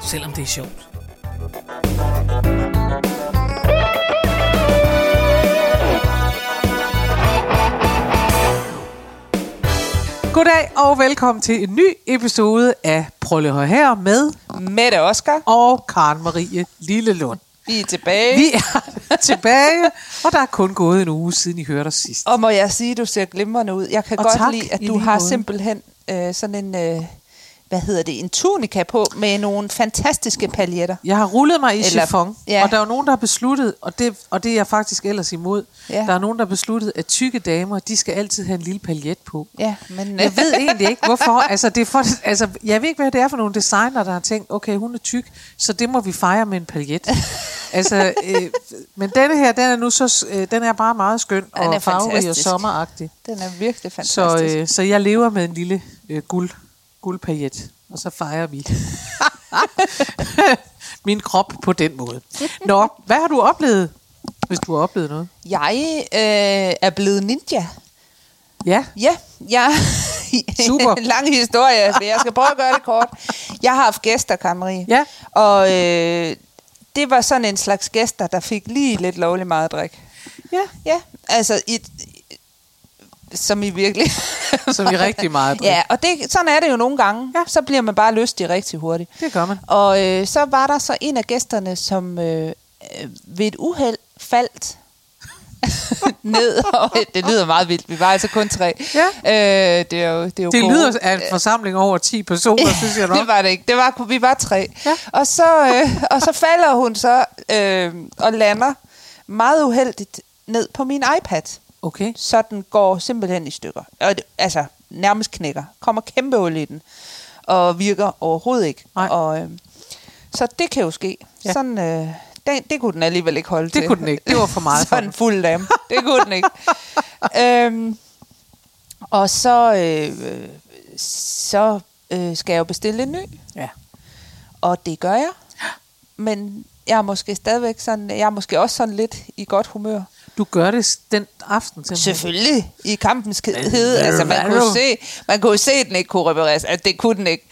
selvom det er sjovt. Goddag og velkommen til en ny episode af Prølle her her med Mette Oscar. og Karen Marie Lillelund. Vi er tilbage. Vi er tilbage, og der er kun gået en uge siden I hørte os sidst. Og må jeg sige, du ser glimrende ud. Jeg kan Og godt tak, lide, at du har måde. simpelthen øh, sådan en, øh, hvad hedder det, en tunika på med nogle fantastiske paljetter. Jeg har rullet mig i Eller- chiffon, ja. og der er jo nogen, der har besluttet, og det, og det er jeg faktisk ellers imod, Ja. der er nogen, der har besluttet, at tykke damer, de skal altid have en lille paljet på. Ja, men Jeg ved egentlig ikke, hvorfor. Altså, det er for, altså, jeg ved ikke, hvad det er for nogle designer, der har tænkt, okay, hun er tyk, så det må vi fejre med en paljet. altså, øh, men denne her, den er nu så, øh, den er bare meget skøn Den og farverig og sommeragtig. den er virkelig fantastisk. Så, øh, så jeg lever med en lille øh, guld, guldpajet, og så fejrer vi min krop på den måde. Nå, hvad har du oplevet, hvis du har oplevet noget? Jeg øh, er blevet ninja. Ja, Ja, jeg... Super. en lang historie, men jeg skal prøve at gøre det kort. Jeg har haft gæster, Karen Marie. Ja. Og øh, det var sådan en slags gæster, der fik lige lidt lovlig meget drik. ja, Ja, altså i, som i virkelig. som i rigtig meget drik. Ja, og det, sådan er det jo nogle gange. Ja. Så bliver man bare lystig rigtig hurtigt. Det gør man. Og øh, så var der så en af gæsterne, som øh, øh, ved et uheld faldt ned. Og det lyder meget vildt. Vi var altså kun tre. Ja. Øh, det er jo, det er jo Det gode. lyder af en forsamling over 10 personer, synes jeg nok. det var det ikke. Det var, vi var tre. Ja. Og, så, øh, og så falder hun så øh, og lander meget uheldigt ned på min iPad. Okay. Så den går simpelthen i stykker. Og det, altså nærmest knækker. Kommer kæmpe hul i den. Og virker overhovedet ikke. Nej. Og, øh, så det kan jo ske. Ja. Ja. Sådan, øh, det, det kunne den alligevel ikke holde Det til. kunne den ikke. Det var for meget for Sådan den. en fuld dame. Det kunne den ikke. øhm, og så, øh, så øh, skal jeg jo bestille en ny. Ja. Og det gør jeg. Men jeg er måske stadigvæk sådan, jeg er måske også sådan lidt i godt humør. Du gør det den aften simpelthen. Selvfølgelig i kampens Men hed. ved Altså, du man kunne, du- se, man kunne se, at den ikke kunne repareres. Altså, det kunne den ikke.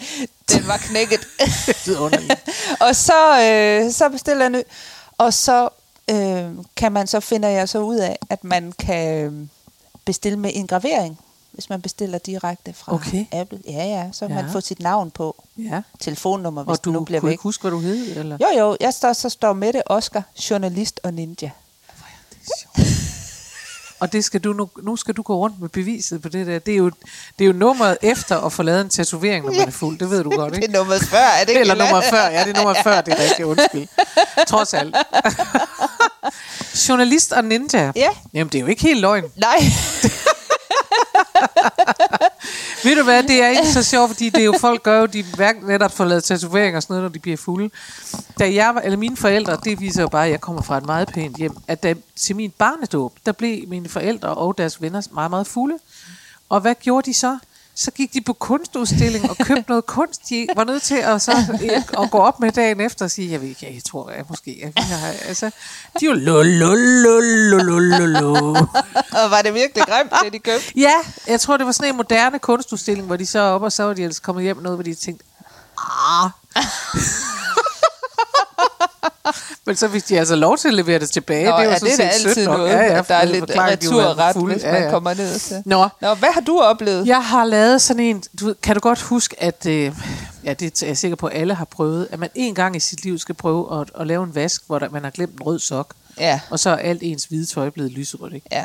Den var knækket. Det og så, øh, så bestiller jeg en. Og så øh, kan man så finder jeg så ud af, at man kan øh, bestille med en gravering, hvis man bestiller direkte fra Okay. Apple. Ja, ja, så kan Ja. man få sit navn på. Ja. Telefonnummer, hvis Og du nu kunne bliver ikke væk. huske, hvad du hed? Eller? Jo, jo, jeg står, så står med det Oscar, journalist og ninja. Og det skal du nu, nu skal du gå rundt med beviset på det der. Det er jo, det er jo nummeret efter at få lavet en tatovering, når man er fuld. Det ved du godt, Det ikke? er nummer før, er det ikke? Eller nummer før. Ja, det er nummer før, det er rigtigt. Undskyld. Trods alt. Journalist og ninja. Ja. Jamen, det er jo ikke helt løgn. Nej. Ved du hvad, det er ikke så sjovt, fordi det er jo folk gør jo, de hverken netop får lavet tatoveringer og sådan noget, når de bliver fulde. Da jeg eller mine forældre, det viser jo bare, at jeg kommer fra et meget pænt hjem, at da, til min barnedåb, der blev mine forældre og deres venner meget, meget fulde. Og hvad gjorde de så? Så gik de på kunstudstilling og købte noget kunst. De var nødt til at, så, at gå op med dagen efter og sige, jeg ved ikke, jeg tror, jeg måske... Jeg, jeg, altså, de var lo, lo, lo, lo, lo, lo. Og var det virkelig grimt, det de købte? Ja, jeg tror, det var sådan en moderne kunstudstilling, hvor de så oppe, og så var de ellers kommet hjem med noget, hvor de tænkte, ah. Men så fik de altså lov til at levere det tilbage. Nå, det er var det er altid noget, ja, ja, der er lidt returret, hvis man kommer ned til. Nå, Nå, hvad har du oplevet? jeg har lavet sådan en... Du, kan du godt huske, at... Øh, ja, det er jeg sikker på, at alle har prøvet. At man en gang i sit liv skal prøve at, at lave en vask, hvor der, man har glemt en rød sok. Ja, Og så er alt ens hvide tøj blevet lyserødt, ikke? ja.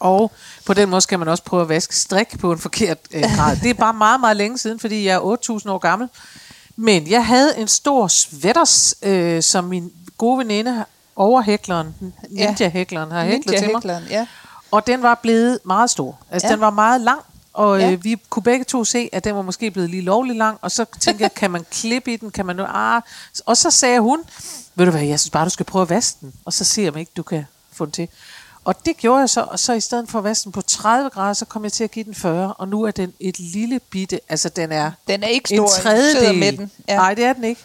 Og på den måde skal man også prøve at vaske strik på en forkert øh, grad. Det er bare meget, meget længe siden, fordi jeg er 8.000 år gammel. Men jeg havde en stor sweaters, øh, som min gode veninde, overhækleren, ninja-hækleren, har hæklet til mig. Ja. Og den var blevet meget stor. Altså, ja. Den var meget lang, og Ja. øh, vi kunne begge to se, at den var måske blevet lige lovlig lang, og så tænkte jeg, kan man klippe i den, kan man nu, ah. Og så sagde hun, ved du hvad, jeg synes bare, du skal prøve at vaske den, og så se om ikke du kan få den til. Og det gjorde jeg så, og så i stedet for at vaske den på 30 grader, så kom jeg til at give den 40, og nu er den et lille bitte, altså den er Den er ikke en stor. sidder tredjedel. med den. Ja. Nej, det er den ikke.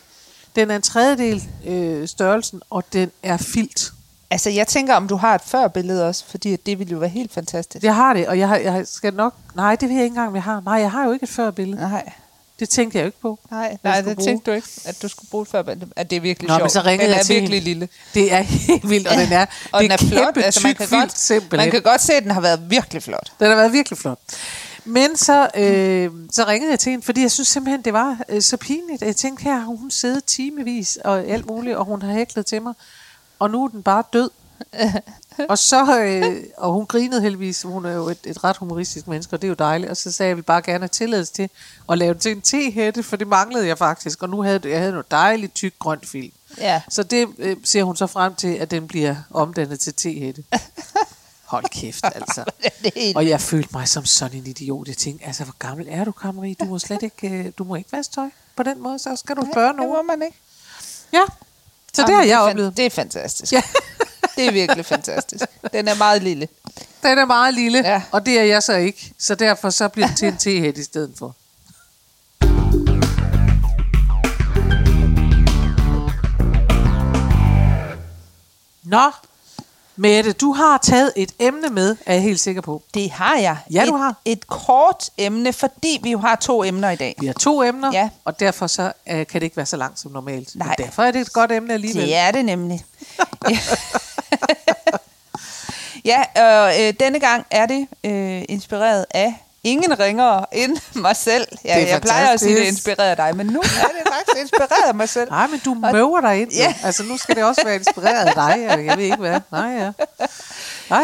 Den er en tredjedel øh, størrelsen, og den er filt. Altså, jeg tænker, om du har et førbillede også, fordi det ville jo være helt fantastisk. Jeg har det, og jeg, har, jeg skal nok... Nej, det ved jeg ikke engang, om jeg har. Nej, jeg har jo ikke et førbillede. Nej, Det tænkte jeg jo ikke på. nej, nej det bruge. tænkte du ikke, at du skulle bruge førbillede. At det er virkelig Nå, sjovt. men så ringede den jeg er til virkelig hende. lille. Det er helt vildt, og den er, Og det den er flot. kæmpe, Altså, man kan, filt, godt, simpelthen. man kan godt se, at den har været virkelig flot. Den har været virkelig flot. Men så, øh, så ringede jeg til hende, fordi jeg synes simpelthen, det var øh, så pinligt. Jeg tænkte, her har hun siddet timevis og alt muligt, og hun har hæklet til mig. Og nu er den bare død. Og så, øh, og hun grinede heldigvis, hun er jo et, et ret humoristisk menneske, og det er jo dejligt. Og så sagde jeg, jeg vil bare gerne have tilladelse til at lave den til en tehætte, for det manglede jeg faktisk. Og nu havde jeg havde noget dejligt tyk grønt film. Ja. Så det øh, ser hun så frem til, at den bliver omdannet til tehætte. Hold kæft, altså. det. Og jeg følte mig som sådan en idiot. Jeg tænkte, altså, hvor gammel er du, Kamri? Du må slet ikke, øh, du må ikke vaske tøj på den måde. Så skal du spørge det må nogen. man ikke. Ja, så det Jamen, har jeg fan- oplevet. Det er fantastisk. Ja. det er virkelig fantastisk. Den er meget lille. Den er meget lille, Ja. og det er jeg så ikke. Så derfor så bliver det til en tehæt i stedet for. Nå, Mette, du har taget et emne med, er jeg helt sikker på. Det har jeg. Ja, et, du har. Et kort emne, fordi vi jo har to emner i dag. Vi har to emner, Ja. og derfor så øh, kan det ikke være så langt som normalt. Nej. Men derfor er det et godt emne alligevel. Det er det nemlig. ja, og øh, denne gang er det øh, inspireret af ingen ringere end mig selv. Ja, jeg plejer at sige, at det er fantastisk. inspireret af dig, men nu er det faktisk inspireret af mig selv. Nej, men du møver dig ind. Ja. Altså, nu skal det også være inspireret af dig. eller Jeg ved ikke hvad. Nej, ja. Nej.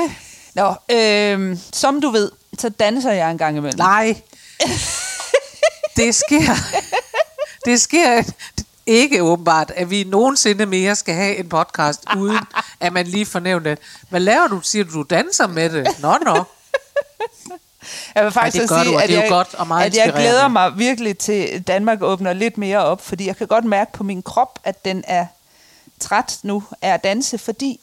Nå, øh, som du ved, så danser jeg en gang imellem. Nej. Det sker. Det sker ikke åbenbart, at vi nogensinde mere skal have en podcast, uden at man lige fornævner det. Hvad laver du? Siger du, du danser med det? Nå, nå. Jeg vil faktisk Ja, det gør sige, du, at det er jeg, godt og meget at jeg glæder mig virkelig til, at Danmark åbner lidt mere op, fordi jeg kan godt mærke på min krop, at den er træt nu af at danse, fordi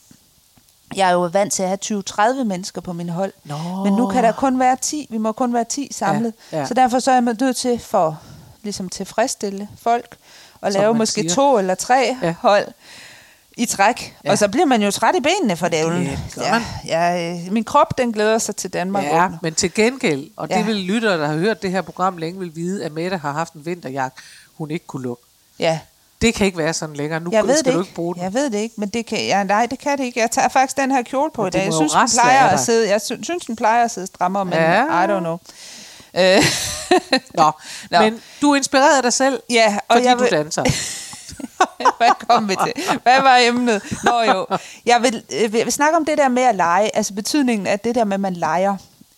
jeg er jo vant til at have 20-30 mennesker på min hold. Nå. Men nu kan der kun være 10. Vi må kun være 10 samlet. Ja, ja. Så derfor så er jeg nødt til for ligesom tilfredsstille folk og lave måske siger. to eller tre Ja. hold i træk. Ja. Og så bliver man jo træt i benene for dævlen. Ja, ja, ja, øh, min krop den glæder sig til Danmark. Ja, men til gengæld, og det Ja. vil lyttere, der har hørt det her program længe, vil vide, at Mette har haft en vinterjakke, hun ikke kunne lukke. ja. Det kan ikke være sådan længere. Nu Jeg ved skal det du ikke. ikke bruge den. Jeg ved det ikke, men det kan, ja, nej, det kan det ikke. Jeg tager faktisk den her kjole på Men i dag. Jeg synes, den plejer at sidde, jeg sy- synes, den plejer at sidde strammere, men Ja. I don't know. Øh, Nå, Nå. men du er inspireret af dig selv, ja, og fordi jeg du vil, danser. hvad kom vi til? Hvad var emnet? Nå jo, jeg vil, øh, jeg vil snakke om det der med at lege, altså betydningen af det der med, at man leger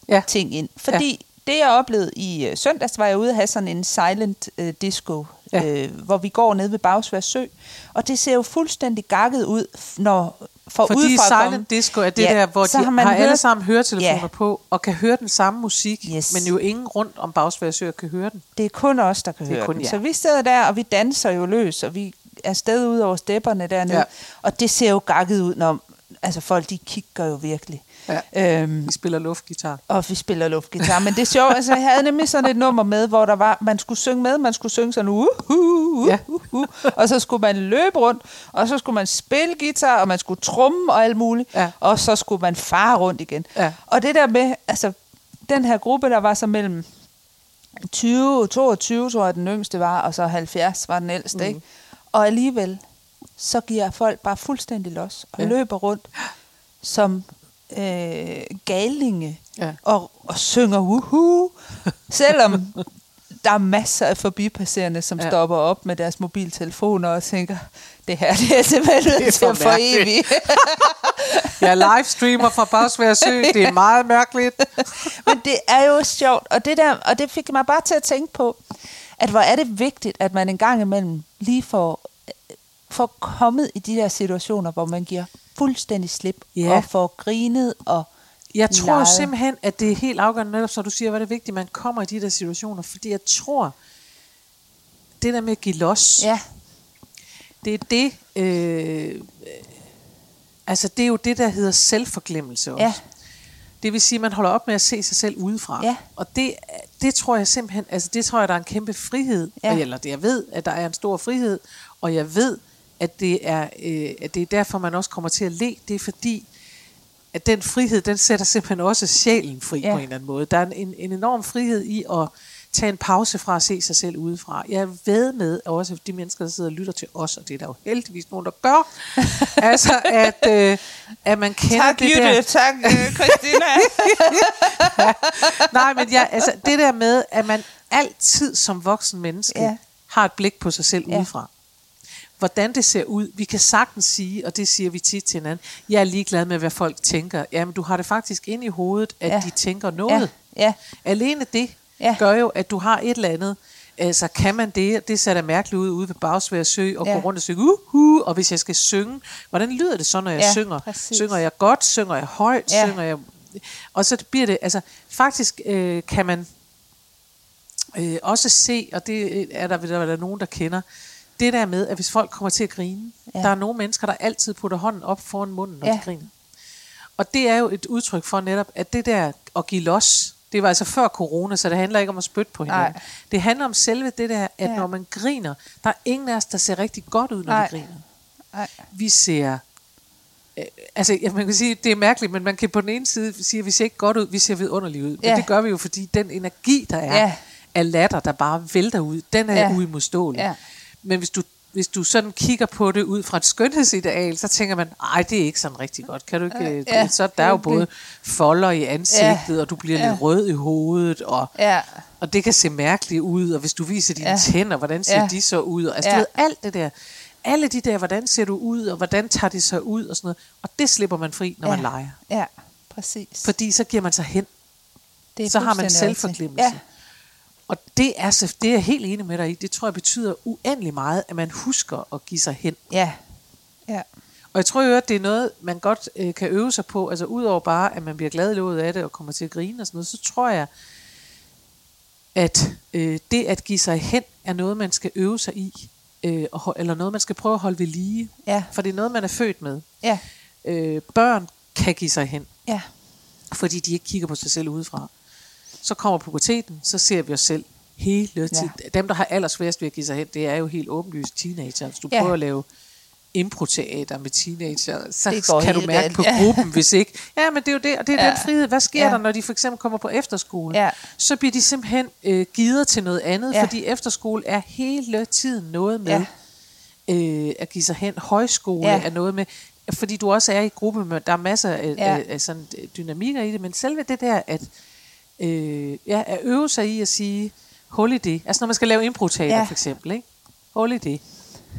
Ja. ting ind. Fordi ja. det, jeg oplevede i øh, søndags, var jeg ude at have sådan en silent øh, disco, Ja. øh, hvor vi går ned ved Bagsvær Sø. Og det ser jo fuldstændig gakket ud, når for Fordi udefra silent komme- disco er det Ja, der, hvor de har man har alle hørt- sammen høretelefoner Ja. på, og kan høre den samme musik, Yes. men jo ingen rundt om Bagsværsø kan høre den. Det er kun os, der kan Det høre kun den. jer. Så vi sidder der, og vi danser jo løs, og vi er stadig ud over stepperne dernede. Ja. Ja. Og det ser jo gakket ud, når altså folk de kigger jo virkelig. Ja. Øhm, Vi spiller luftgitar. og vi spiller luftgitar. Men det er sjovt, altså jeg havde nemlig sådan et nummer med, hvor der var, man skulle synge med, man skulle synge sådan, uh, uh, uh, Ja. uh, uh, og så skulle man løbe rundt, og så skulle man spille guitar, og man skulle trumme og alt muligt, Ja. og så skulle man fare rundt igen. Ja. Og det der med, altså den her gruppe, der var så mellem 20 og 22, tror jeg, den yngste var, og så 70 var den ældste, mm. ikke? Og alligevel, så giver folk bare fuldstændig los, og ja. løber rundt som øh, galninge, Ja. og, og synger uhu, selvom der er masser af forbipasserende, som Ja. stopper op med deres mobiltelefoner og tænker, det her det er simpelthen Det nødt til for at få mærkeligt. evigt. Jeg livestreamer fra Bagsværsø. Det er meget mærkeligt. Men det er jo sjovt, og det, der, og det fik mig bare til at tænke på, at hvor er det vigtigt, at man en gang imellem lige får, får kommet i de der situationer, hvor man giver fuldstændig slip, Ja. og får grinet, og Jeg tror jo lege. simpelthen, at det er helt afgørende, netop så du siger, hvad det er vigtigt, man kommer i de der situationer. Fordi jeg tror, det der med at give los, Ja, det er det, øh, altså det er jo det, der hedder selvforglemmelse også. Ja. Det vil sige, at man holder op med at se sig selv udefra. Ja. Og det, det tror jeg simpelthen, altså det tror jeg, der er en kæmpe frihed. Ja. Eller det, jeg ved, at der er en stor frihed. Og jeg ved, at det er, øh, at det er derfor, man også kommer til at le. Det er fordi, at den frihed, den sætter simpelthen også sjælen fri Ja. ja. på en eller anden måde. Der er en, en enorm frihed i at tage en pause fra at se sig selv udefra. Jeg er ved med, at også de mennesker, der sidder og lytter til os, og det er der jo heldigvis nogen, der gør, altså at, øh, at man kender tak det Jytte, der... tak øh, Christina. Nej, men jeg, altså, det der med, at man altid som voksen menneske Ja. ja. har et blik på sig selv Ja. ja. udefra. Hvordan det ser ud. Vi kan sagtens sige, og det siger vi tit til hinanden, jeg er ligeglad med, hvad folk tænker. Jamen, du har det faktisk inde i hovedet, at Ja. de tænker noget. ja, ja, Alene det Ja. gør jo, at du har et eller andet. Altså, kan man det? Det ser da mærkeligt ud ude ved Bagsvær Sø, og Ja. gå rundt og synge, uh, uh, og hvis jeg skal synge, hvordan lyder det så, når jeg Ja, synger? præcis. Synger jeg godt? Synger jeg højt? Ja. Synger jeg... Og så bliver det, altså, faktisk øh, kan man øh, også se, og det er der, der, der nogen, der kender, det der med, at hvis folk kommer til at grine, Ja. der er nogle mennesker, der altid putter hånden op foran munden, når Ja. de griner. Og det er jo et udtryk for netop, at det der at give los, det var altså før corona, så det handler ikke om at spytte på hinanden. Nej. Det handler om selve det der, at Ja. når man griner, der er ingen af os, der ser rigtig godt ud, når Nej. vi griner. Nej. Vi ser... Øh, altså, ja, man kan sige, det er mærkeligt, men man kan på den ene side sige, at vi ser ikke godt ud, vi ser vidunderligt ud. Men Ja. det gør vi jo, fordi den energi, der er Ja. af latter, der bare vælter ud, den er ja. uimodståelig. Ja. Men hvis du, hvis du sådan kigger på det ud fra et skønhedsideal, så tænker man, ej, det er ikke sådan rigtig godt. Kan du ikke? Ja, øh, så der er jo både folder i ansigtet, Ja. og du bliver Ja. lidt rød i hovedet, og, Ja, og det kan se mærkeligt ud, og hvis du viser dine Ja. tænder, hvordan ser Ja. de så ud? Og, altså, Ja. du ved, alt det der. Alle de der, hvordan ser du ud, og hvordan tager det sig ud, og sådan noget. Og det slipper man fri, når ja. man leger. Ja, præcis. Fordi så giver man sig hen. det er så har man selvforglemmelse. Ja, Og det er, så- det er jeg helt enig med dig i. Det tror jeg betyder uendelig meget, at man husker at give sig hen. ja, ja, Og jeg tror jo, at det er noget, man godt øh, kan øve sig på. Altså udover bare, at man bliver glad i låget af det og kommer til at grine og sådan noget, så tror jeg, at øh, det at give sig hen er noget, man skal øve sig i. Øh, og, eller noget, man skal prøve at holde ved lige. Ja. For det er noget, man er født med. ja, Øh, børn kan give sig hen, ja, fordi de ikke kigger på sig selv udefra. Så kommer puberteten, så ser vi os selv hele tiden. Ja. Dem, der har allersværest ved at give sig hen, det er jo helt åbenlyst teenager. Hvis du Ja. prøver at lave improteater med teenager, så kan du mærke galt. på gruppen, hvis ikke. Ja, men det er jo det, og det er Ja. den frihed. Hvad sker Ja. der, når de for eksempel kommer på efterskole? Ja. Så bliver de simpelthen øh, givet til noget andet, Ja. fordi efterskole er hele tiden noget med Ja. øh, at give sig hen. Højskole Ja. er noget med, fordi du også er i gruppe med, der er masser af, Ja. af, af sådan dynamikker i det, men selve det der, at, øh, ja, at øve sig i at sige, hul i det. Altså når man skal lave improteater Ja. for eksempel, ikke? hul i det.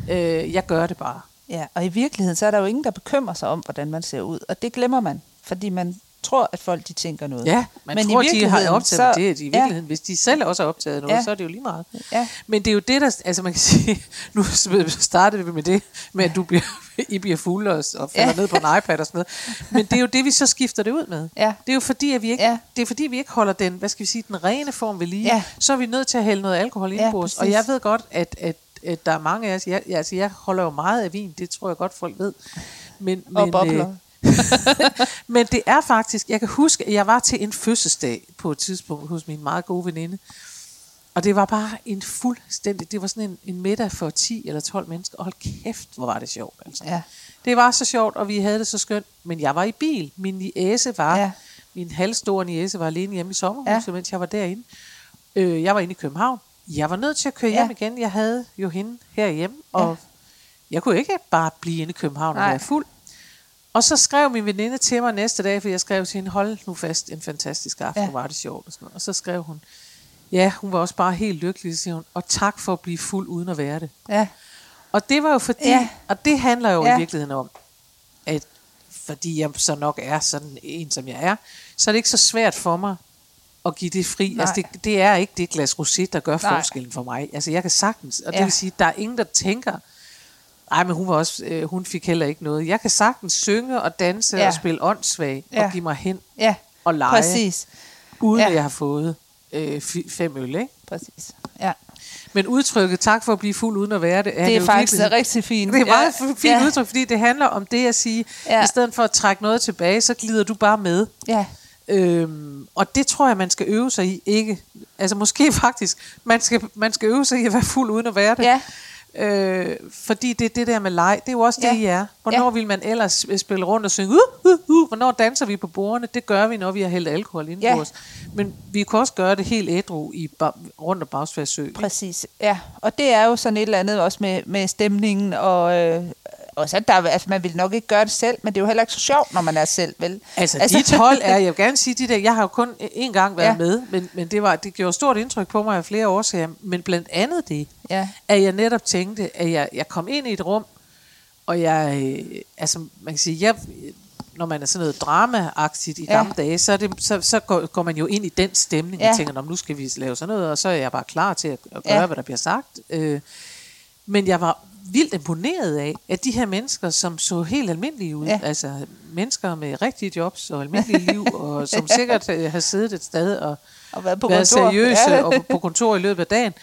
Øh, jeg gør det bare. ja. Og i virkeligheden, så er der jo ingen, der bekymrer sig om, hvordan man ser ud. Og det glemmer man, fordi man tror, at folk de tænker noget. Ja, man Men i tror, de har optaget så- det. I virkeligheden, hvis de selv også har optaget noget, Ja. ja. så er det jo lige meget. Ja. Men det er jo det, der... Altså man kan sige... Nu startede vi med det, med at du bliver, I bliver fulde og, og falder Ja. ja. ned på en iPad og sådan noget. Men det er jo det, vi så skifter det ud med. Ja. Det er jo fordi, at vi ikke, Ja. ja. det er fordi, vi ikke holder den, hvad skal vi sige, den rene form ved lige. Ja. Så er vi nødt til at hælde noget alkohol ind Ja, på os. præcis. Og jeg ved godt, at, at, at der er mange af os... Jeg, jeg, altså, jeg holder jo meget af vin, det tror jeg godt, folk ved. Men, Og men, bobler. øh, men det er faktisk, jeg kan huske, at jeg var til en fødselsdag på et tidspunkt hos min meget gode veninde. Og det var bare en fuldstændig, det var sådan en, en middag for 10 eller 12 mennesker. Og hold kæft, hvor var det sjovt. Altså. Ja. Det var så sjovt, og vi havde det så skønt. Men jeg var i bil. Min niæse var, Ja. min halvstore niæse var alene hjemme i sommerhuset, Ja. mens jeg var derinde. Øh, jeg var inde i København. Jeg var nødt til at køre Ja. hjem igen. Jeg havde jo hende herhjemme, og Ja. jeg kunne ikke bare blive inde i København Nej. og være fuld. Og så skrev min veninde til mig næste dag, for jeg skrev til hende, hold nu fast, en fantastisk aften, Ja. var det sjovt. Og, sådan noget. og så skrev hun, ja, hun var også bare helt lykkelig, siger hun, og tak for at blive fuld uden at være det. Ja, Og det var jo fordi, Ja. og det handler jo Ja. i virkeligheden om, at fordi jeg så nok er sådan en, som jeg er, så er det ikke så svært for mig at give det fri. Nej. Altså det, det er ikke det glas rosé, der gør Nej. forskellen for mig. Altså jeg kan sagtens, og det Ja. vil sige, der er ingen, der tænker, ej, men hun, var også, øh, hun fik heller ikke noget. Jeg kan sagtens synge og danse Ja. og spille åndssvag Ja. og give mig hen. ja, og lege, Præcis. uden Ja. at jeg har fået øh, fem øl. Ikke? Præcis. Ja. Men udtrykket, tak for at blive fuld uden at være det, Det er jo faktisk virkelig- rigtig fint. Det er meget ja. fint ja. udtryk, fordi det handler om det at sige, ja. i stedet for at trække noget tilbage, så glider du bare med. Ja. Øhm, og det tror jeg, man skal øve sig i. Ikke, altså måske faktisk, man skal, man skal øve sig i at være fuld uden at være det. Ja. Øh, fordi det, det der med leg, det er jo også det, Ja. I er. Hvornår Ja. vil man ellers spille rundt og synge, uh, uh, uh, hvornår danser vi på bordene? Det gør vi, når vi har hældt alkohol ind Ja. på os. Men vi kan også gøre det helt ædru i rundt om Bagsværsø. Præcis, ja. Og det er jo sådan et eller andet også med, med stemningen, og, øh, og så der, altså, man vil nok ikke gøre det selv, men det er jo heller ikke så sjovt, når man er selv, vel? Altså, altså dit hold er, jeg vil gerne sige de der, jeg har jo kun én gang været Ja. med, men, men det, var, det gjorde stort indtryk på mig af flere årsager, men blandt andet det, Ja. at jeg netop tænkte, at jeg, jeg kom ind i et rum, og jeg, øh, altså man kan sige, jeg, når man er sådan noget drama-agtigt i Ja. gamle dage, så, er det, så, så går, går man jo ind i den stemning, Ja. og tænker, "Nå, nu skal vi lave sådan noget, og så er jeg bare klar til at, at gøre, ja. hvad der bliver sagt. Øh, men jeg var vildt imponeret af, at de her mennesker, som så helt almindelige ud, Ja. ja. altså mennesker med rigtige jobs og almindelige liv, og som sikkert øh, har siddet et sted og Og været på været kontor. seriøse Ja. og på, kontor i løbet af dagen.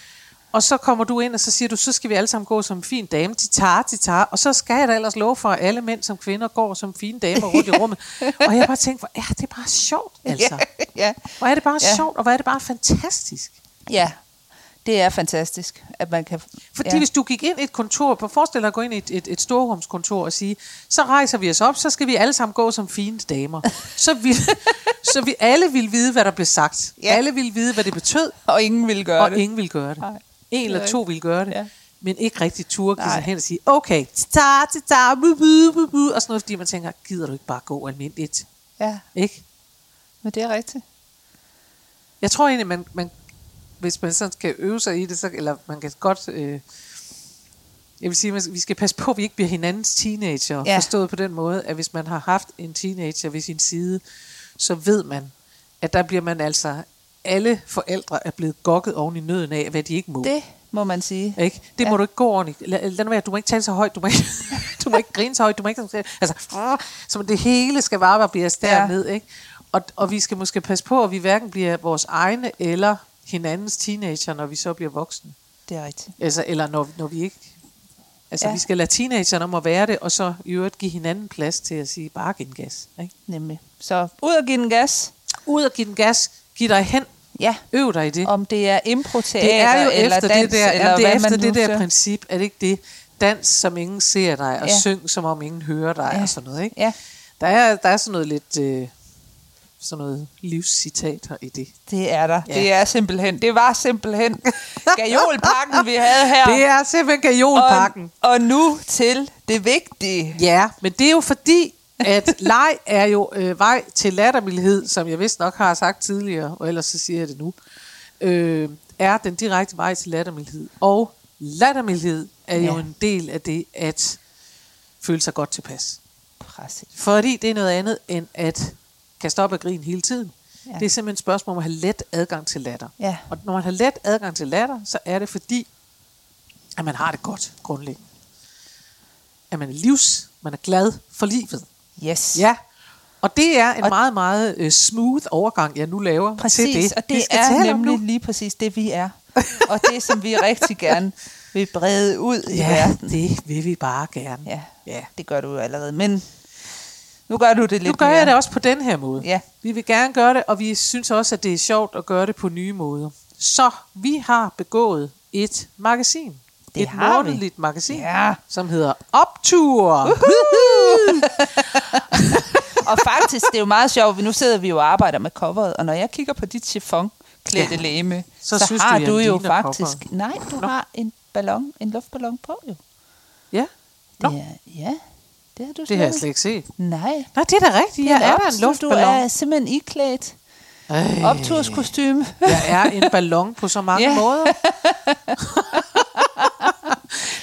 Og så kommer du ind, og så siger du, så skal vi alle sammen gå som en fin dame. De tager, de tager. Og så skal jeg da ellers love for, at alle mænd som kvinder går som fine damer rundt i rummet. Og jeg bare tænkte, hvor er det bare sjovt, altså. ja. Hvor er det bare Ja. ja. sjovt, og hvor er det bare fantastisk. ja, det er fantastisk, at man kan... Fordi ja. hvis du gik ind i et kontor, på forestil dig at gå ind i et, et, et storrumskontor og sige, så rejser vi os op, så skal vi alle sammen gå som fine damer. Så vi, så vi alle ville vide, hvad der blev sagt. Ja. Alle ville vide, hvad det betød, Og ingen vil gøre og det. ingen ville gøre det. Nej. En eller er to ville gøre det. Ja. Men ikke rigtig turde give sig hen og sige, okay, ta ta ta bu, bu, bu, bu, og sådan noget, fordi man tænker, gider du ikke bare gå almindeligt? Ja, Ikke? men det er rigtigt. Jeg tror egentlig, man, man, hvis man sådan skal øve sig i det, så, eller man kan godt... Øh, jeg vil sige, at vi skal passe på, at vi ikke bliver hinandens teenager. Ja. Forstået på den måde, at hvis man har haft en teenager ved sin side, så ved man, at der bliver man altså... Alle forældre er blevet gokket oven i nøden af, hvad de ikke må. Det må man sige. Ikke? Det Ja. må du ikke gå ordentligt. Lad, lad være, du må ikke tale så højt, du må ikke, du må ikke grine så højt, du må ikke... Altså, som det hele skal bare være bliver Ja. derned, ikke? Og, og vi skal måske passe på, at vi hverken bliver vores egne eller hinandens teenager, når vi så bliver voksne. Det er rigtigt. Altså, eller når, når vi ikke... Altså, Ja. vi skal lade teenagerne om at være det, og så i øvrigt give hinanden plads til at sige, bare giv den gas. Ikke? Nemlig. Så ud og give den gas. Ud og give den gas, giv dig hen, Ja, øv dig i det. om det er improteater Det er jo eller efter dans, det der, eller det er efter det der princip, er det ikke det? Dans, som ingen ser dig, og Ja. syng, som om ingen hører dig, ja. og sådan noget, ikke? Ja, Der er, der er sådan noget lidt, øh, sådan noget livscitater i det. det er der. Ja. Det er simpelthen, det var simpelthen gajolpakken, vi havde her. Det er simpelthen gajolpakken. Og, og nu til det vigtige. Ja, men det er jo fordi, at leg er jo øh, vej til lattermildhed, som jeg vist nok har sagt tidligere, og ellers så siger jeg det nu, øh, er den direkte vej til lattermildhed. Og lattermildhed er jo Ja. en del af det at føle sig godt tilpas. Præcis. Fordi det er noget andet end at kaste op og grine hele tiden. Ja. Det er simpelthen et spørgsmål om at have let adgang til latter. Ja. Og når man har let adgang til latter, så er det fordi, at man har det godt grundlæggende. At man er livs, man er glad for livet. Yes. Ja. Og det er en Og- meget, meget øh, smooth overgang, jeg nu laver Præcis, til det. og det er nemlig lige præcis det, vi er. og det, som vi rigtig gerne vil brede ud i Ja, verden. det vil vi bare gerne. Ja, ja. det gør du jo allerede. Men nu gør du det lidt Nu gør mere. jeg det også på den her måde. Ja. Vi vil gerne gøre det, og vi synes også, at det er sjovt at gøre det på nye måder. Så vi har begået et magasin. Det et har vi. magasin, Ja. som hedder Optur. Og faktisk, det er jo meget sjovt, nu sidder vi jo og arbejder med coveret, og når jeg kigger på dit chiffon klædte Ja. læme, Så så, synes har du, du jo faktisk... coveret. Nej, du Nå. har en ballon, en luftballon på jo. Ja, Nå. Det er, ja, det har du det har jeg slet ikke set. Nej. Nej, det er da rigtigt. Jeg er en luftballon. Du er simpelthen iklædt Ej, opturskostyme. jeg er en ballon på så mange Ja. måder.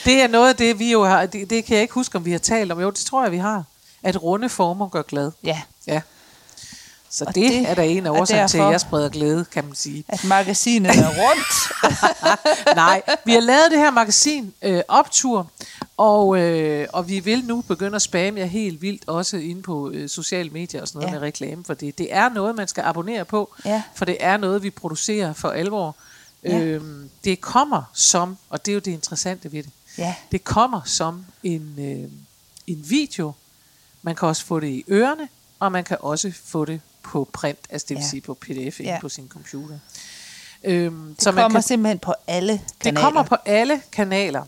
det er noget af det, vi jo har... Det, det kan jeg ikke huske, om vi har talt om. Jo, det tror jeg, vi har. At runde former gør glad. Ja, Ja. Så Og det, det er da en af årsagerne til, at jeg spreder glæde, kan man sige. At magasinet er rundt. Nej, vi har lavet det her magasin øh, optur, og, øh, og vi vil nu begynde at spamme jer helt vildt, også inde på øh, sociale medier og sådan noget ja. med reklame for det. Det er noget, man skal abonnere på, Ja. for det er noget, vi producerer for alvor. Ja. Øhm, det kommer som, og det er jo det interessante ved det, Ja, det kommer som en, øh, en video. Man kan også få det i ørerne, og man kan også få det på print, altså det vil Ja. sige på pdf Ja. på sin computer. Øhm, det så man kommer kan simpelthen på alle det kanaler. kommer på alle kanaler.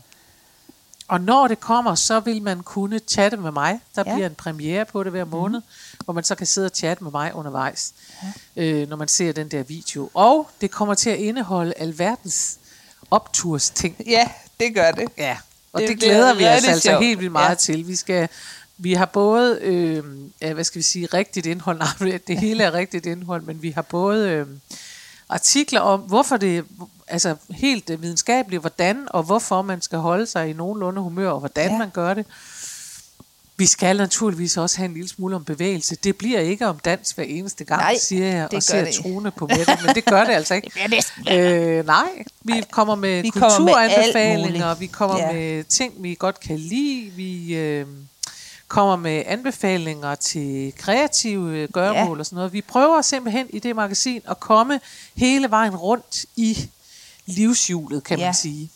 Og når det kommer, så vil man kunne chatte med mig. Der Ja. bliver en premiere på det hver måned, mm. hvor man så kan sidde og chatte med mig undervejs, ja. øh, når man ser den der video. Og det kommer til at indeholde alverdens opturs ting. Ja, det gør det. Ja, og Det det, det glæder vi os altså sjovt. helt vildt meget ja. til. Vi skal vi har både, øh, hvad skal vi sige, rigtigt indhold. Nej, det hele er rigtigt indhold, men vi har både øh, artikler om, hvorfor det, altså helt øh, videnskabeligt, hvordan og hvorfor man skal holde sig i nogenlunde humør, og hvordan Ja. man gør det. Vi skal naturligvis også have en lille smule om bevægelse. Det bliver ikke om dans hver eneste gang, Nej, siger jeg, og ser truende på Mette, men det gør det altså ikke. Det næsten Øh, nej, vi kommer med Vi kommer med kulturanbefalinger, vi kommer ja. med ting, vi godt kan lide, vi øh, kommer med anbefalinger til kreative øh, gøremål Ja. og sådan noget. Vi prøver simpelthen i det magasin at komme hele vejen rundt i livshjulet, kan Ja. man sige.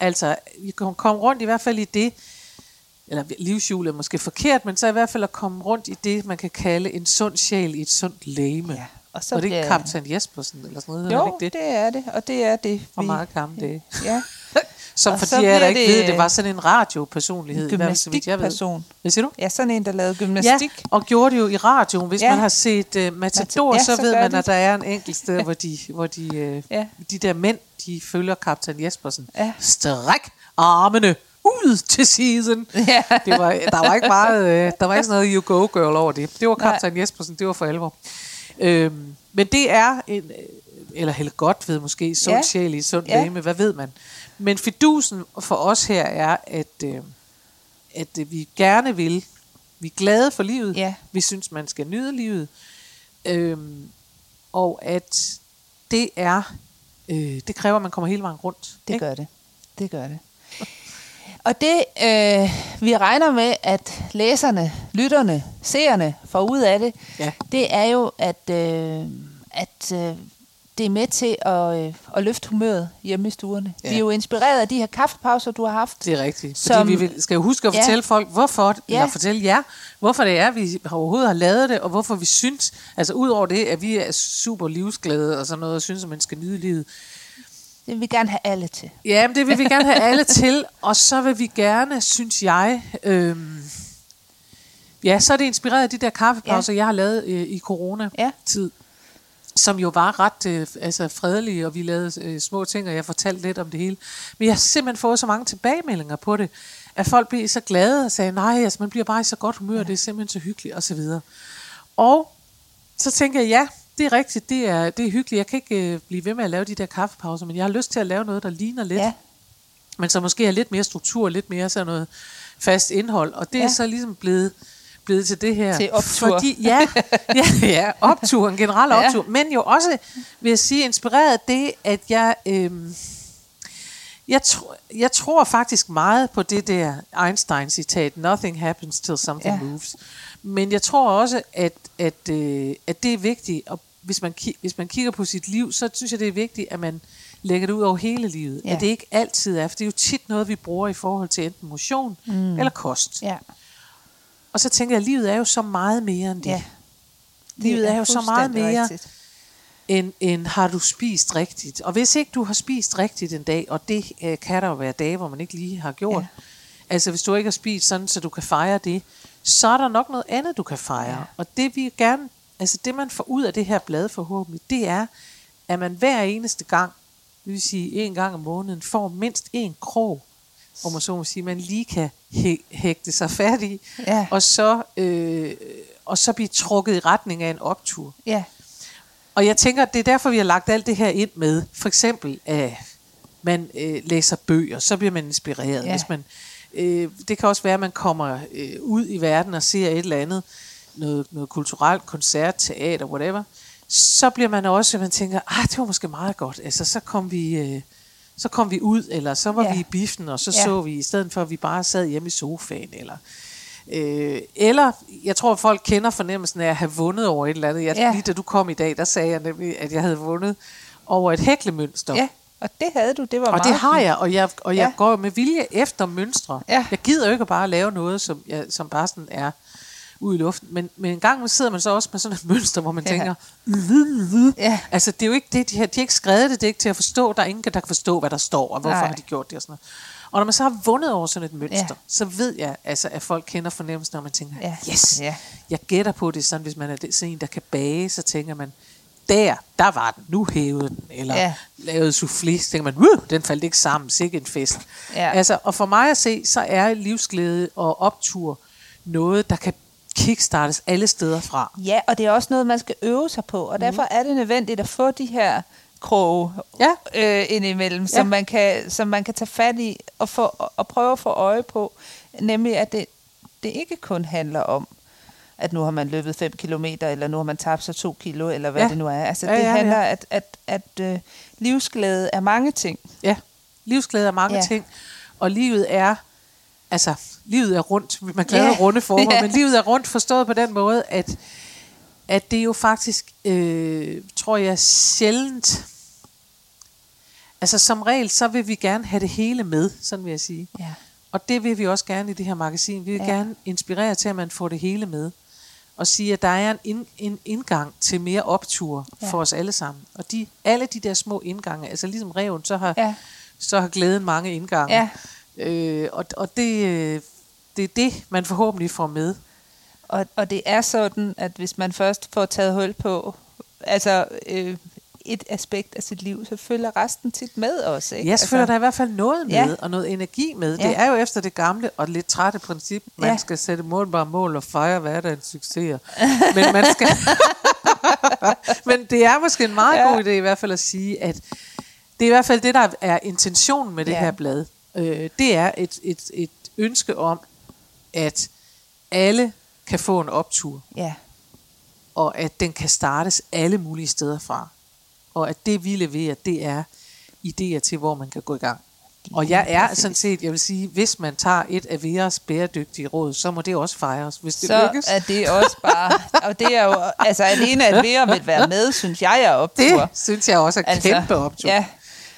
Altså, vi kan komme rundt i hvert fald i det, eller livshjulet er måske forkert, men så i hvert fald at komme rundt i det, man kan kalde en sund sjæl i et sundt læme. Ja, og så og det er bliver- kaptajn Jespersen, eller sådan noget, Jo, ikke det? det er det, og det er det. Fra vi- meget gamle dage. Ja, Som Og for så de af jer, der bliver ikke det, ved, det var sådan en radiopersonlighed. jeg ved. gymnastikperson. Hvad siger du? Ja, sådan en, der lavede Ja, gymnastik. og gjorde det jo i radioen. Hvis Ja. ja. man har set uh, Matador, Ja, ja, så, så ved man, de. at der er en enkelt sted, hvor de, hvor de, uh, Ja. ja. de der mænd, de følger kaptajn Jespersen. Ja. Stræk armene ud til siden. Ja. Det var, der var ikke meget, uh, der var ikke sådan noget you go girl over det. Det var kaptajn Jespersen, det var for alvor. Øhm, men det er en, øh, eller helt godt ved måske, sund Ja. ja. sjæl i et sundt Ja. ja. læme, hvad ved man. Men fidusen for os her er, at, øh, at øh, vi gerne vil, vi er glade for livet, Ja. vi synes, man skal nyde livet, øhm, og at det er, øh, det kræver, at man kommer hele vejen rundt. Det ikke? gør det. Det gør det. Og det, øh, vi regner med, at læserne, lytterne, seerne får ud af det, Ja. det er jo, at, øh, at øh, det er med til at, øh, at løfte humøret hjemme i stuerne. Ja. Ja. Vi er jo inspireret af de her kaffepauser, du har haft. Det er rigtigt. Fordi Som- Som, vi vil, skal jo huske at Ja. fortælle folk, hvorfor, Ja. ja. eller fortælle jer, hvorfor det er, vi overhovedet har lavet det, og hvorfor vi synes, altså udover det, at vi er super livsglade og sådan noget, og synes, at man skal nyde livet. Det vil vi gerne have alle til. Ja, men det vil vi gerne have alle til, og så vil vi gerne, synes jeg, øhm, ja, så er det inspireret af de der kaffepauser, ja. jeg har lavet øh, i corona-tid. Som jo var ret øh, altså fredelige, og vi lavede øh, små ting, og jeg fortalte lidt om det hele. Men jeg har simpelthen fået så mange tilbagemeldinger på det, at folk blev så glade og sagde, nej, altså, man bliver bare i så godt humør, ja. det er simpelthen så hyggeligt, og så videre. Og så tænker jeg, ja, det er rigtigt, det er, det er hyggeligt. Jeg kan ikke øh, blive ved med at lave de der kaffepauser, men jeg har lyst til at lave noget, der ligner lidt. Ja. Men så måske har lidt mere struktur, lidt mere sådan noget fast indhold. Og det. Ja. er så ligesom blevet, blevet til det her. Til optur. Fordi, ja, ja, ja, optur, en generel Ja. optur. Men jo også, vil jeg sige, inspireret af det, at jeg... Øhm, jeg, tro, jeg tror faktisk meget på det der Einstein-citat, nothing happens till something Ja. ja. moves. Men jeg tror også, at, at, øh, at det er vigtigt, og hvis man, ki- hvis man kigger på sit liv, så synes jeg, det er vigtigt, at man lægger det ud over hele livet. Ja. Ja. At det ikke altid er, for det er jo tit noget, vi bruger i forhold til enten motion mm. eller kost. Ja. Og så tænker jeg, at livet er jo så meget mere end det. Ja. Livet er jo så meget mere, rigtigt. end, end har du spist rigtigt. Og hvis ikke du har spist rigtigt en dag, og det øh, kan der jo være dage, hvor man ikke lige har gjort. Ja. Altså hvis du ikke har spist sådan, så du kan fejre det, så er der nok noget andet, du kan fejre. Ja. Og det vi gerne, altså det man får ud af det her blad forhåbentlig, det er, at man hver eneste gang, det vil sige en gang om måneden, får mindst en krog, hvor man så må sige, man lige kan hæ- hægte sig fat i, Ja. og, så, øh, og så blive trukket i retning af en optur. Ja. Og jeg tænker, at det er derfor, vi har lagt alt det her ind med. For eksempel, at man øh, læser bøger, så bliver man inspireret. Ja. Hvis man, øh, det kan også være, at man kommer øh, ud i verden og ser et eller andet noget, noget kulturelt, koncert, teater, whatever, så bliver man også, man tænker, ah, det var måske meget godt. Altså, så kom vi, øh, så kom vi ud, eller så var Ja. vi i biffen, og så Ja. så vi, i stedet for at vi bare sad hjemme i sofaen, eller... Øh, eller, jeg tror, folk kender fornemmelsen af at have vundet over et eller andet. Jeg, Ja. Lige da du kom i dag, der sagde jeg nemlig, at jeg havde vundet over et hæklemønster. Ja, og det havde du. Det var Og meget det har jeg, og jeg, og jeg Ja. går med vilje efter mønstre. Ja. Jeg gider jo ikke bare lave noget, som, jeg, som bare sådan er ude i luften. Men, men en gang sidder man så også med sådan et mønster, hvor man Ja. tænker, "Vid, Ja. altså det er jo ikke det, de har, de har ikke skrevet det, det er ikke til at forstå, der er ingen, der kan forstå, hvad der står, og hvorfor Nej. har de gjort det og sådan noget. Og når man så har vundet over sådan et mønster, Ja. så ved jeg, altså, at folk kender fornemmelsen, når man tænker, Ja. yes, Ja. jeg gætter på det, sådan, hvis man er sådan en, der kan bage, så tænker man, der, der var den, nu hævede den, eller Ja. lavede soufflé, så tænker man, den faldt ikke sammen, sikke en fest. Ja. Altså, og for mig at se, så er livsglæde og optur noget, der kan kickstartes alle steder fra. Ja, og det er også noget, man skal øve sig på, og derfor er det nødvendigt at få de her kroge Ja. øh, indimellem, Ja. som, man kan, som man kan tage fat i og, få, og prøve at få øje på. Nemlig, at det, det ikke kun handler om, at nu har man løbet 5 kilometer, eller nu har man tabt sig 2 kilo, eller hvad Ja. det nu er. Altså, Ja, det ja, ja. handler, at, at, at øh, livsglæde er mange ting. Ja, livsglæde er mange Ja. ja. ting, og livet er, altså, livet er rundt, man Ja. det runde former, Ja. men livet er rundt forstået på den måde, at, at det er jo faktisk, øh, tror jeg, sjældent, altså som regel, så vil vi gerne have det hele med, sådan vil jeg sige. Ja. Og det vil vi også gerne i det her magasin. Vi vil Ja. gerne inspirere til, at man får det hele med. Og sige, at der er en, ind, en indgang til mere optur ja. for os alle sammen. Og de, alle de der små indgange, altså ligesom reven, så har, Ja. så har glæden mange indgange. Ja. Øh, og og det, øh, det er det, man forhåbentlig får med. Og, og det er sådan, at hvis man først får taget hul på altså, øh, et aspekt af sit liv, så følger resten tit med også. Ikke? Jeg føler, altså, der er i hvert fald noget med, Ja. ja. og noget energi med. Ja. Det er jo efter det gamle og lidt trætte princip, man Ja. ja. skal sætte målbare mål og fejre hverdagens succeser. Men man skal... Men det er måske en meget Ja. ja. god idé i hvert fald at sige, at det er i hvert fald det, der er intentionen med det Ja. ja. her blad. Øh, det er et, et, et ønske om, at alle kan få en optur. Ja, og at den kan startes alle mulige steder fra. Og at det vi leverer, det er idéer til, hvor man kan gå i gang. Og jeg er sådan set, jeg vil sige, hvis man tager et af Veras bæredygtige råd, så må det også fejres, hvis det så lykkes. er det også bare... Og det er jo... Altså, alene at Vera vil være med, synes jeg er optur. Det synes jeg også er altså, kæmpe optur. Ja,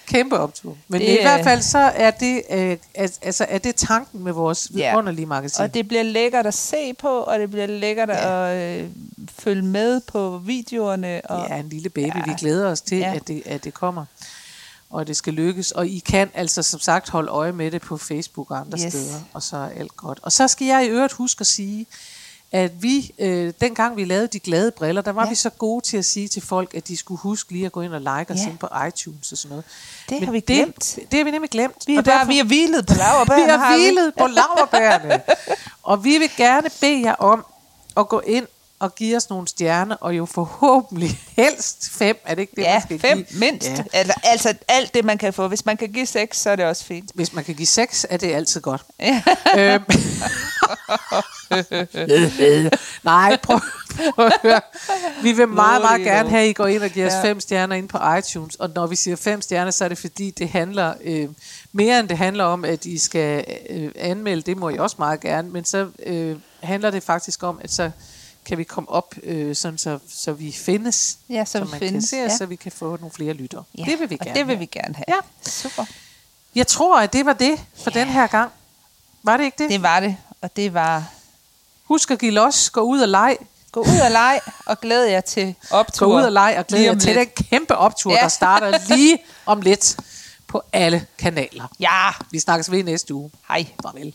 Kæmpe optur. Men Det, i hvert fald så er det, øh, al- altså, er det tanken med vores Ja. vidunderlige magasin. og det bliver lækkert at se på, og det bliver lækkert Ja. at øh, følge med på videoerne. Og, Det er en lille baby. Ja. Vi glæder os til, Ja. ja. at, det, at det kommer. Og det skal lykkes. Og I kan altså som sagt holde øje med det på Facebook og andre yes. steder. Og så er alt godt. Og så skal jeg i øvrigt huske at sige, at vi, øh, dengang vi lavede de glade briller, der var Ja. vi så gode til at sige til folk, at de skulle huske lige at gå ind og like os Ja. ind på iTunes og sådan noget. Det Men har vi glemt. Det, det har vi nemlig glemt. Vi, er Og bare, derfor- vi har hvilet på laverbærene. vi har har hvilet på laverbærene. og vi vil gerne bede jer om at gå ind og give os nogle stjerner, og jo forhåbentlig helst fem, er det ikke det, Ja, man skal fem give? mindst. Ja. Altså, altså alt det, man kan få. Hvis man kan give seks, så er det også fint. Hvis man kan give seks, er det altid godt. Ja. øhm. Nej, prøv, prøv at høre. Vi vil meget, meget gerne have, at I går ind og giver os Ja. fem stjerner ind på iTunes. Og når vi siger fem stjerner, så er det fordi, det handler øh, mere end det handler om, at I skal øh, anmelde. Det må I også meget gerne. Men så øh, handler det faktisk om, at så kan vi komme op, øh, sådan så, så vi findes. Ja, så vi man findes, kan se os, ja. så vi kan få nogle flere lyttere. Ja, Det vil vi gerne det vil vi gerne have. Ja. Super. Jeg tror, at det var det for den her gang. Var det ikke det? Det var det, og det var... Husk at give los, gå ud og leg. Gå ud og leg, og glæd jer til optur. Gå ud og leg og glæde lige jer til den kæmpe optur, Ja. der starter lige om lidt på alle kanaler. Ja, Vi snakkes ved næste uge. hej. Farvel.